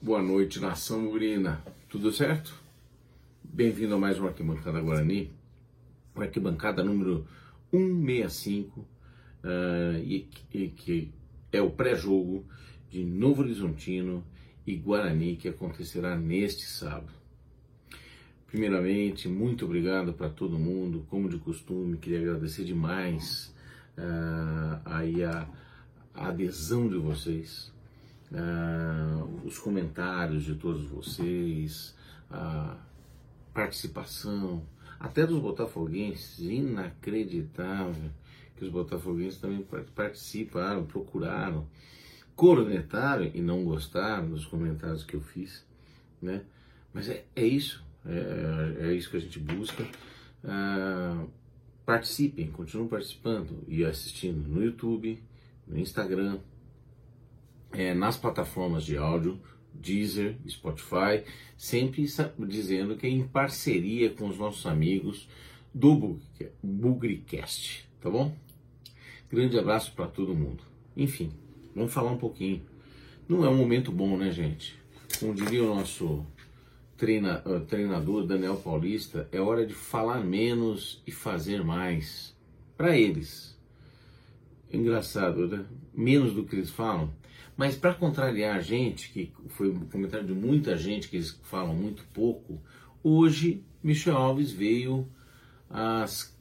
Boa noite, nação murina. Tudo certo? Bem-vindo a mais uma Arquibancada Guarani, arquibancada número 165, uh, e, e que é o pré-jogo de Novo Horizontino e Guarani que acontecerá neste sábado. Primeiramente, muito obrigado para todo mundo, como de costume, queria agradecer demais uh, aí a, a adesão de vocês uh, os comentários de todos vocês, a participação, até dos botafoguenses, inacreditável que os botafoguenses também participaram, procuraram, cornetaram e não gostaram dos comentários que eu fiz, né? Mas é, é isso, é, é isso que a gente busca. Uh, participem, continuem participando e assistindo no YouTube, no Instagram, é, nas plataformas de áudio, Deezer, Spotify, sempre dizendo que é em parceria com os nossos amigos do Bugricast, tá bom? Grande abraço para todo mundo. Enfim, vamos falar um pouquinho. Não é um momento bom, né, gente? Como diria o nosso treina, uh, treinador Daniel Paulista, é hora de falar menos e fazer mais. Para eles. Engraçado, né? Menos do que eles falam mas para contrariar a gente, que foi um comentário de muita gente que eles falam muito pouco, hoje Michel Alves veio as,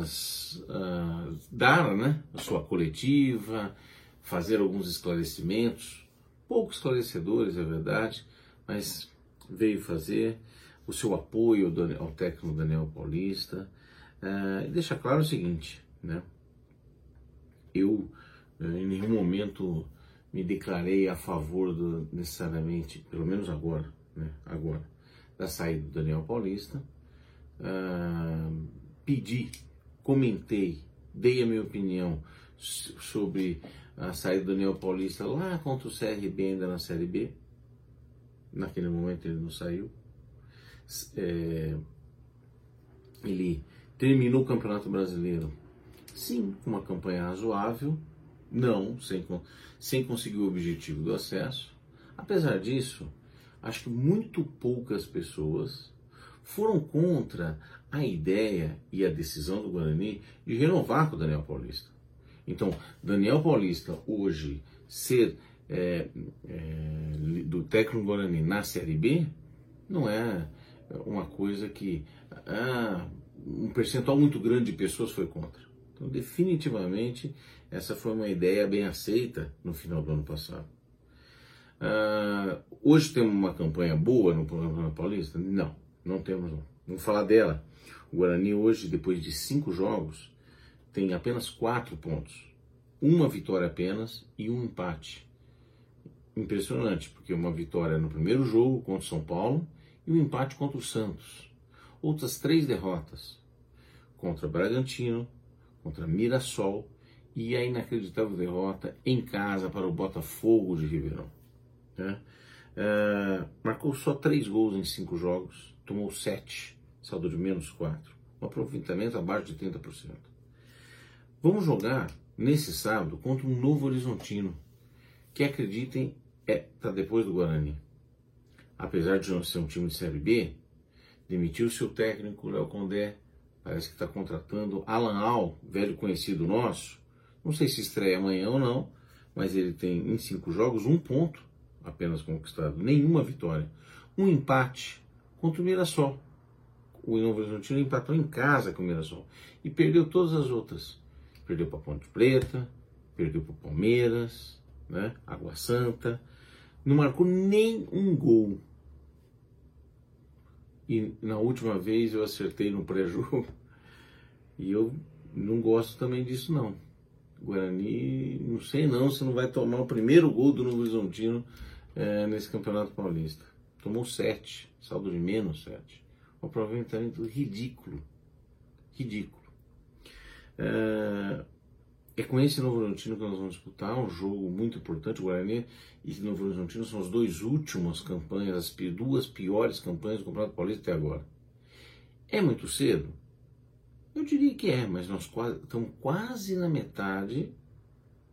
as, a dar né, a sua coletiva, fazer alguns esclarecimentos, pouco esclarecedores, é verdade, mas veio fazer o seu apoio ao técnico Daniel Paulista uh, e deixa claro o seguinte, né? Eu em nenhum momento me declarei a favor do, necessariamente, pelo menos agora, né, agora, da saída do Daniel Paulista. Uh, pedi, comentei, dei a minha opinião sobre a saída do Daniel Paulista lá contra o CRB ainda na Série B. Naquele momento ele não saiu. É, ele terminou o Campeonato Brasileiro, sim, com uma campanha razoável, não, sem, sem conseguir o objetivo do acesso. Apesar disso, acho que muito poucas pessoas foram contra a ideia e a decisão do Guarani de renovar com o Daniel Paulista. Então, Daniel Paulista hoje ser é, é, do técnico Guarani na Série B não é uma coisa que ah, um percentual muito grande de pessoas foi contra. Então, definitivamente, essa foi uma ideia bem aceita no final do ano passado. Uh, hoje temos uma campanha boa no Programa Paulista? Não, não temos. Não. Vamos falar dela. O Guarani hoje, depois de cinco jogos, tem apenas quatro pontos. Uma vitória apenas e um empate. Impressionante, porque uma vitória no primeiro jogo contra o São Paulo e um empate contra o Santos. Outras três derrotas contra Bragantino, contra Mirassol e a inacreditável derrota em casa para o Botafogo de Ribeirão. Né? Uh, marcou só três gols em cinco jogos, tomou sete, saldo de menos quatro, um aproveitamento abaixo de 30%. Vamos jogar nesse sábado contra um novo Horizontino, que acreditem é tá depois do Guarani. Apesar de não ser um time de Série B, demitiu seu técnico Léo Condé Parece que está contratando Alan Al, velho conhecido nosso. Não sei se estreia amanhã ou não, mas ele tem em cinco jogos um ponto apenas conquistado, nenhuma vitória. Um empate contra o Mirassol. O Novo Horizontino empatou em casa com o Mirassol e perdeu todas as outras. Perdeu para Ponte Preta, perdeu para Palmeiras, né? Água Santa. Não marcou nem um gol e na última vez eu acertei no pré-jogo e eu não gosto também disso não. Guarani, não sei não se não vai tomar o primeiro gol do Novo Horizontino é, nesse Campeonato Paulista. Tomou sete, saldo de menos sete. Um aproveitamento ridículo. Ridículo. É, é com esse Novo Horizontino que nós vamos disputar um jogo muito importante. O Guarani e o Novo Horizontino são as duas últimas campanhas, as duas piores campanhas do Campeonato Paulista até agora. É muito cedo? Eu diria que é, mas nós quase, estamos quase na metade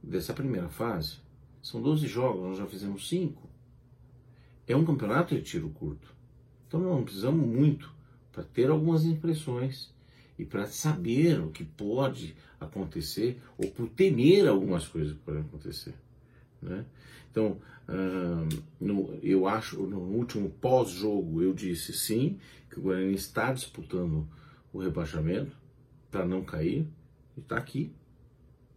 dessa primeira fase. São 12 jogos, nós já fizemos 5. é um campeonato de tiro curto. Então não precisamos muito para ter algumas impressões e para saber o que pode acontecer ou por temer algumas coisas que podem acontecer. Né? Então, no, eu acho, no último pós-jogo, eu disse sim, que o Guarani está disputando o rebaixamento para não cair, e está aqui,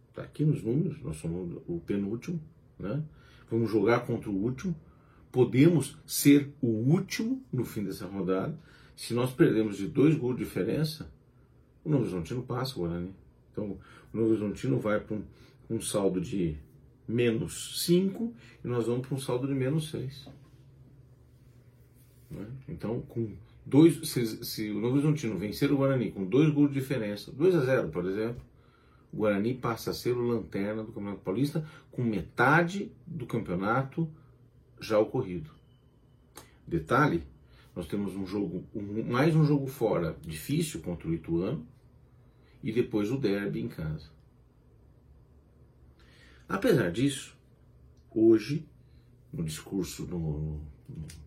está aqui nos números, nós somos o penúltimo, né? vamos jogar contra o último, podemos ser o último no fim dessa rodada, se nós perdemos de dois gols de diferença, o Novo Horizontino passa o Guarani. Então, o Novo Horizontino vai para um, um saldo de menos 5 e nós vamos para um saldo de menos 6. Né? Então, com dois, se, se, o Novo Horizontino vencer o Guarani com dois gols de diferença, 2 a 0, por exemplo, o Guarani passa a ser o lanterna do Campeonato Paulista com metade do campeonato já ocorrido. Detalhe, nós temos um jogo, um, mais um jogo fora difícil contra o Ituano e depois o derby em casa. Apesar disso, hoje, no discurso, no,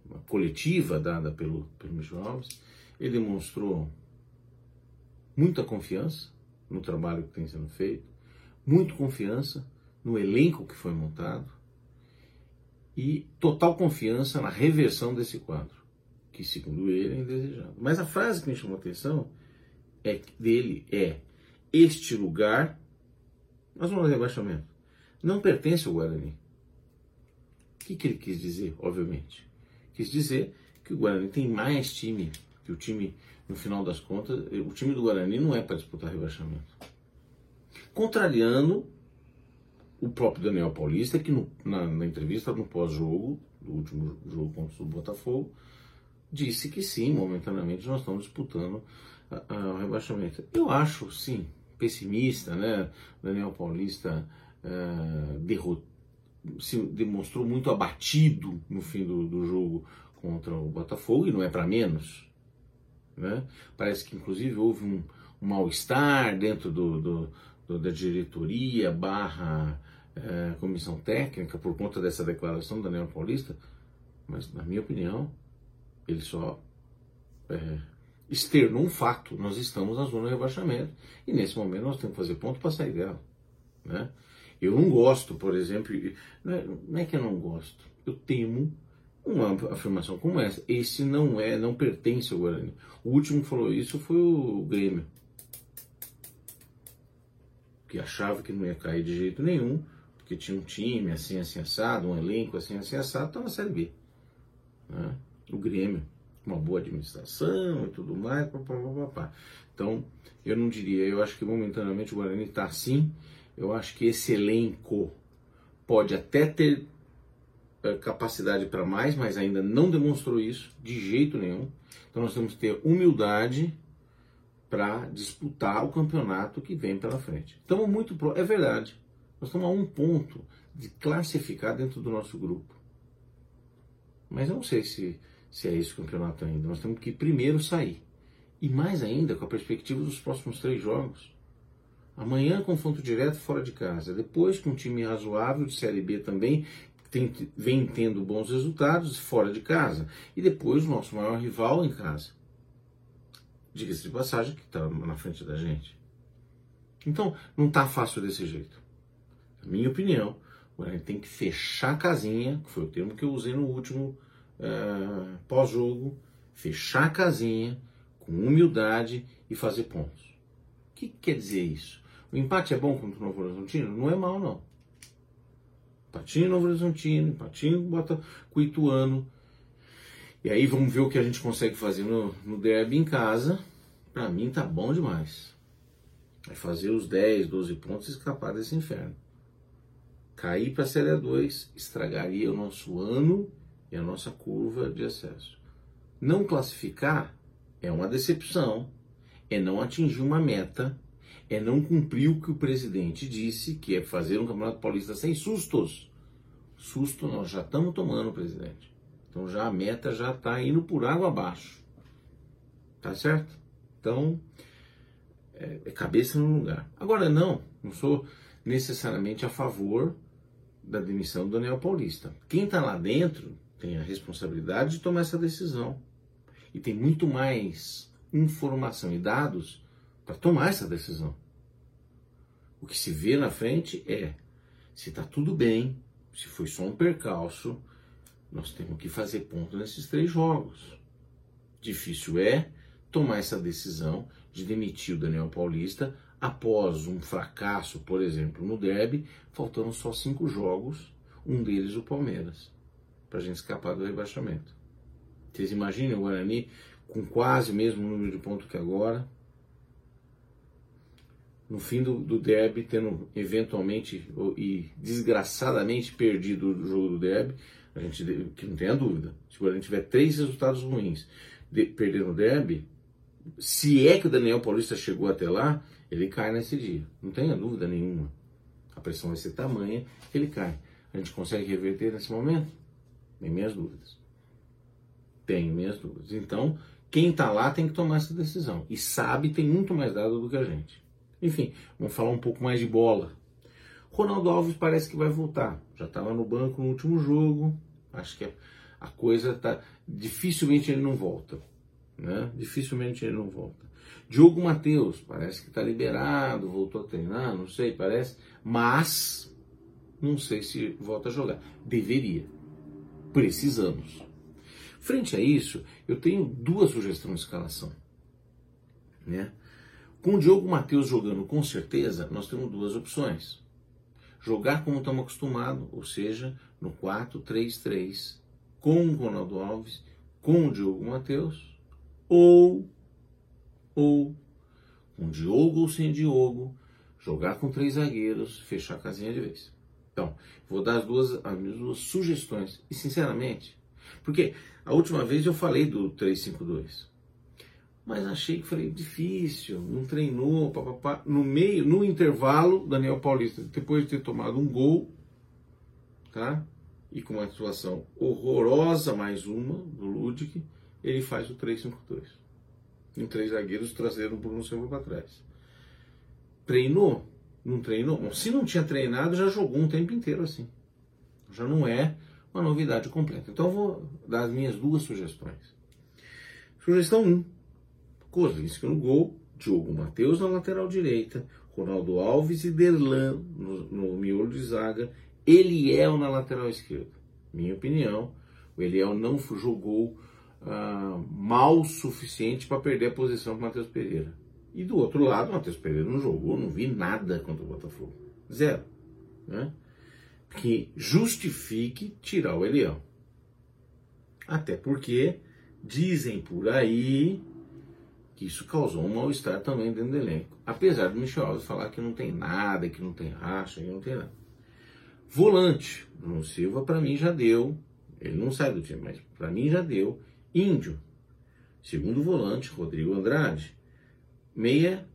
numa coletiva dada pelo, pelo Michel Alves, ele demonstrou muita confiança no trabalho que tem sendo feito, muita confiança no elenco que foi montado e total confiança na reversão desse quadro, que segundo ele é indesejado. Mas a frase que me chamou a atenção é, dele é: Este lugar, nós vamos rebaixamento não pertence ao Guarani. O que, que ele quis dizer, obviamente? Quis dizer que o Guarani tem mais time, que o time, no final das contas, o time do Guarani não é para disputar rebaixamento. Contrariando o próprio Daniel Paulista, que no, na, na, entrevista no pós-jogo, do último jogo contra o Botafogo, disse que sim, momentaneamente nós estamos disputando o rebaixamento. Eu acho, sim, pessimista, né? Daniel Paulista uh, se demonstrou muito abatido no fim do, do jogo contra o Botafogo, e não é para menos. Né? Parece que inclusive houve um, um mal-estar dentro do, do, do, da diretoria barra uh, comissão técnica por conta dessa declaração do Daniel Paulista, mas na minha opinião ele só é, externou um fato. Nós estamos na zona de rebaixamento e nesse momento nós temos que fazer ponto para sair dela. Né? Eu não gosto, por exemplo, não é, não é que eu não gosto, eu temo uma afirmação como essa. Esse não é, não pertence ao Guarani. O último que falou isso foi o Grêmio, que achava que não ia cair de jeito nenhum, porque tinha um time assim, assim, assado, um elenco assim, assim, assado, está na Série B. Né? O Grêmio, uma boa administração e tudo mais. Então, eu não diria, eu acho que momentaneamente o Guarani está assim, eu acho que esse elenco pode até ter é, capacidade para mais, mas ainda não demonstrou isso de jeito nenhum. Então nós temos que ter humildade para disputar o campeonato que vem pela frente. Estamos muito pro... é verdade. Nós estamos a um ponto de classificar dentro do nosso grupo. Mas eu não sei se, se é esse o campeonato ainda. Nós temos que primeiro sair. E mais ainda com a perspectiva dos próximos três jogos. Amanhã, confronto direto fora de casa. Depois, com um time razoável de Série B também, tem, vem tendo bons resultados fora de casa. E depois, o nosso maior rival em casa. Diga-se de passagem, que está na frente da gente. Então, não está fácil desse jeito. Na minha opinião, a gente tem que fechar a casinha, que foi o termo que eu usei no último uh, pós-jogo, fechar a casinha com humildade e fazer pontos. O que quer dizer isso? O empate é bom contra o Novo Horizontino? Não é mal, não. Empatinho Novo Horizontino, empatinho bota com Ituano. E aí vamos ver o que a gente consegue fazer no, no derby em casa. Pra mim tá bom demais. Vai fazer os 10, 12 pontos e escapar desse inferno. Cair para a Série 2 estragaria o nosso ano e a nossa curva de acesso. Não classificar é uma decepção, é não atingir uma meta é não cumprir o que o presidente disse, que é fazer um campeonato paulista sem sustos. Susto nós já estamos tomando, presidente. Então já a meta já está indo por água abaixo. Tá certo? Então, é, é cabeça no lugar. Agora, não, não sou necessariamente a favor da demissão do Daniel Paulista. Quem está lá dentro tem a responsabilidade de tomar essa decisão. E tem muito mais informação e dados para tomar essa decisão. O que se vê na frente é se está tudo bem, se foi só um percalço, nós temos que fazer ponto nesses três jogos. Difícil é tomar essa decisão de demitir o Daniel Paulista após um fracasso, por exemplo, no derby, faltando só cinco jogos, um deles o Palmeiras, para a gente escapar do rebaixamento. Vocês imaginem o Guarani com quase o mesmo número de pontos que agora, no fim do, do derby, tendo eventualmente e desgraçadamente perdido o jogo do derby, a gente que não tenha dúvida. Se o Guarani tiver três resultados ruins, de, perder no derby, se é que o Daniel Paulista chegou até lá, ele cai nesse dia. Não tenha dúvida nenhuma. A pressão vai ser tamanha que ele cai. A gente consegue reverter nesse momento? Tem minhas dúvidas. Tenho minhas dúvidas. Então, quem está lá tem que tomar essa decisão. E sabe, tem muito mais dado do que a gente. Enfim, vamos falar um pouco mais de bola. Ronaldo Alves parece que vai voltar. Já estava no banco no último jogo. Acho que a coisa tá. Dificilmente ele não volta. Né? Dificilmente ele não volta. Diogo Matheus, parece que está liberado, voltou a treinar, não sei, parece. Mas não sei se volta a jogar. Deveria. Precisamos. Frente a isso, eu tenho duas sugestões de escalação. Né? Com o Diogo Matheus jogando com certeza, nós temos duas opções. Jogar como estamos acostumados, ou seja, no 4-3-3, com o Ronaldo Alves, com o Diogo Matheus, ou, ou, com Diogo ou sem Diogo, jogar com três zagueiros, fechar a casinha de vez. Então, vou dar as duas, as duas sugestões. E sinceramente, porque a última vez eu falei do 352 mas achei que foi difícil, não treinou, papapá. No meio, no intervalo, Daniel Paulista, depois de ter tomado um gol, tá? E com uma situação horrorosa, mais uma, do Ludic, ele faz o 3-5-2. Em três zagueiros trazendo o Bruno Silva para trás. Treinou? Não treinou? Se não tinha treinado, já jogou um tempo inteiro assim. Já não é uma novidade completa. Então eu vou dar as minhas duas sugestões. Sugestão 1. Um, Kozinski no gol, Diogo Matheus na lateral direita, Ronaldo Alves e Derlan no, no miolo de zaga, Eliel na lateral esquerda. Minha opinião, o Eliel não jogou uh, mal o suficiente para perder a posição para Matheus Pereira. E do outro lado, o Matheus Pereira não jogou, não vi nada contra o Botafogo. Zero. Né? Que justifique tirar o Eliel. Até porque dizem por aí que isso causou um mal-estar também dentro do elenco. Apesar do Michel Alves falar que não tem nada, que não tem racha, que não tem nada. Volante, Bruno Silva para mim já deu, ele não sai do time, mas para mim já deu. Índio, segundo volante, Rodrigo Andrade. Meia,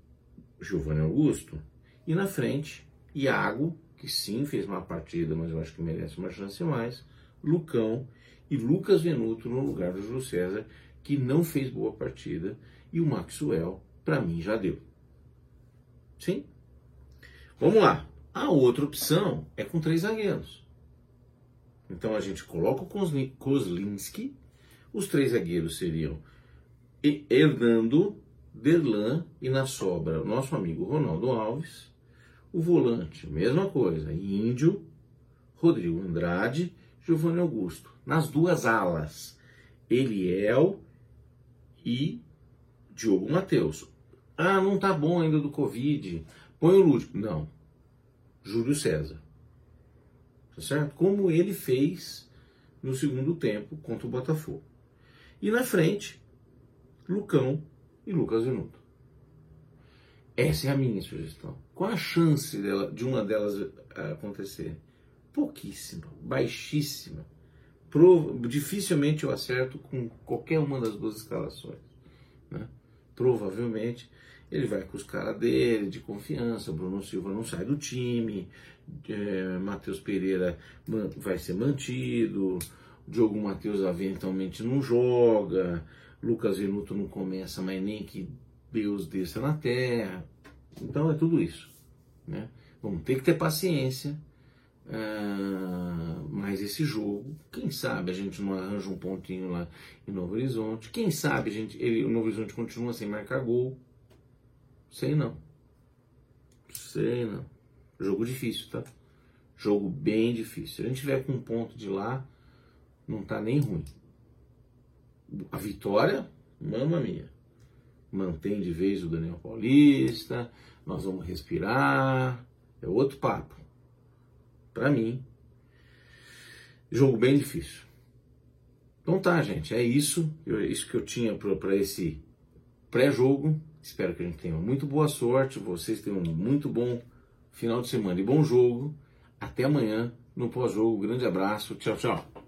Giovanni Augusto. E na frente, Iago, que sim fez uma partida, mas eu acho que merece uma chance mais. Lucão e Lucas Venuto no lugar do Júlio César, que não fez boa partida e o Maxwell, para mim, já deu. Sim? Vamos lá. A outra opção é com três zagueiros. Então a gente coloca o Kozlinski, os três zagueiros seriam Hernando, Derlan e na sobra o nosso amigo Ronaldo Alves. O volante, mesma coisa, Índio, Rodrigo Andrade, Giovanni Augusto. Nas duas alas, Eliel e Diogo Matheus. Ah, não tá bom ainda do Covid. Põe o Lúdico. Não. Júlio César. Tá certo? Como ele fez no segundo tempo contra o Botafogo. E na frente, Lucão e Lucas Venuto. Essa é a minha sugestão. Qual a chance dela, de uma delas eh, acontecer? Pouquíssima, baixíssima. Prova, dificilmente eu acerto com qualquer uma das duas escalações. Né? provavelmente ele vai com os caras dele, de confiança. Bruno Silva não sai do time, é, Matheus Pereira vai ser mantido, Diogo Matheus eventualmente não joga, Lucas Venuto não começa, mas nem que Deus desça na terra. Então é tudo isso. Né? Vamos ter que ter paciência. Uh, mas esse jogo, quem sabe a gente não arranja um pontinho lá em Novo Horizonte. Quem sabe a gente, ele, o Novo Horizonte continua sem marcar gol. Sei não. Sei não. Jogo difícil, tá? Jogo bem difícil. Se a gente tiver com um ponto de lá, não tá nem ruim. A vitória, mama minha. Mantém de vez o Daniel Paulista. Nós vamos respirar. É outro papo para mim, jogo bem difícil. Então tá, gente, é isso, é isso que eu tinha para esse pré-jogo. Espero que a gente tenha muito boa sorte, vocês tenham um muito bom final de semana e bom jogo. Até amanhã no pós-jogo. Grande abraço, tchau, tchau.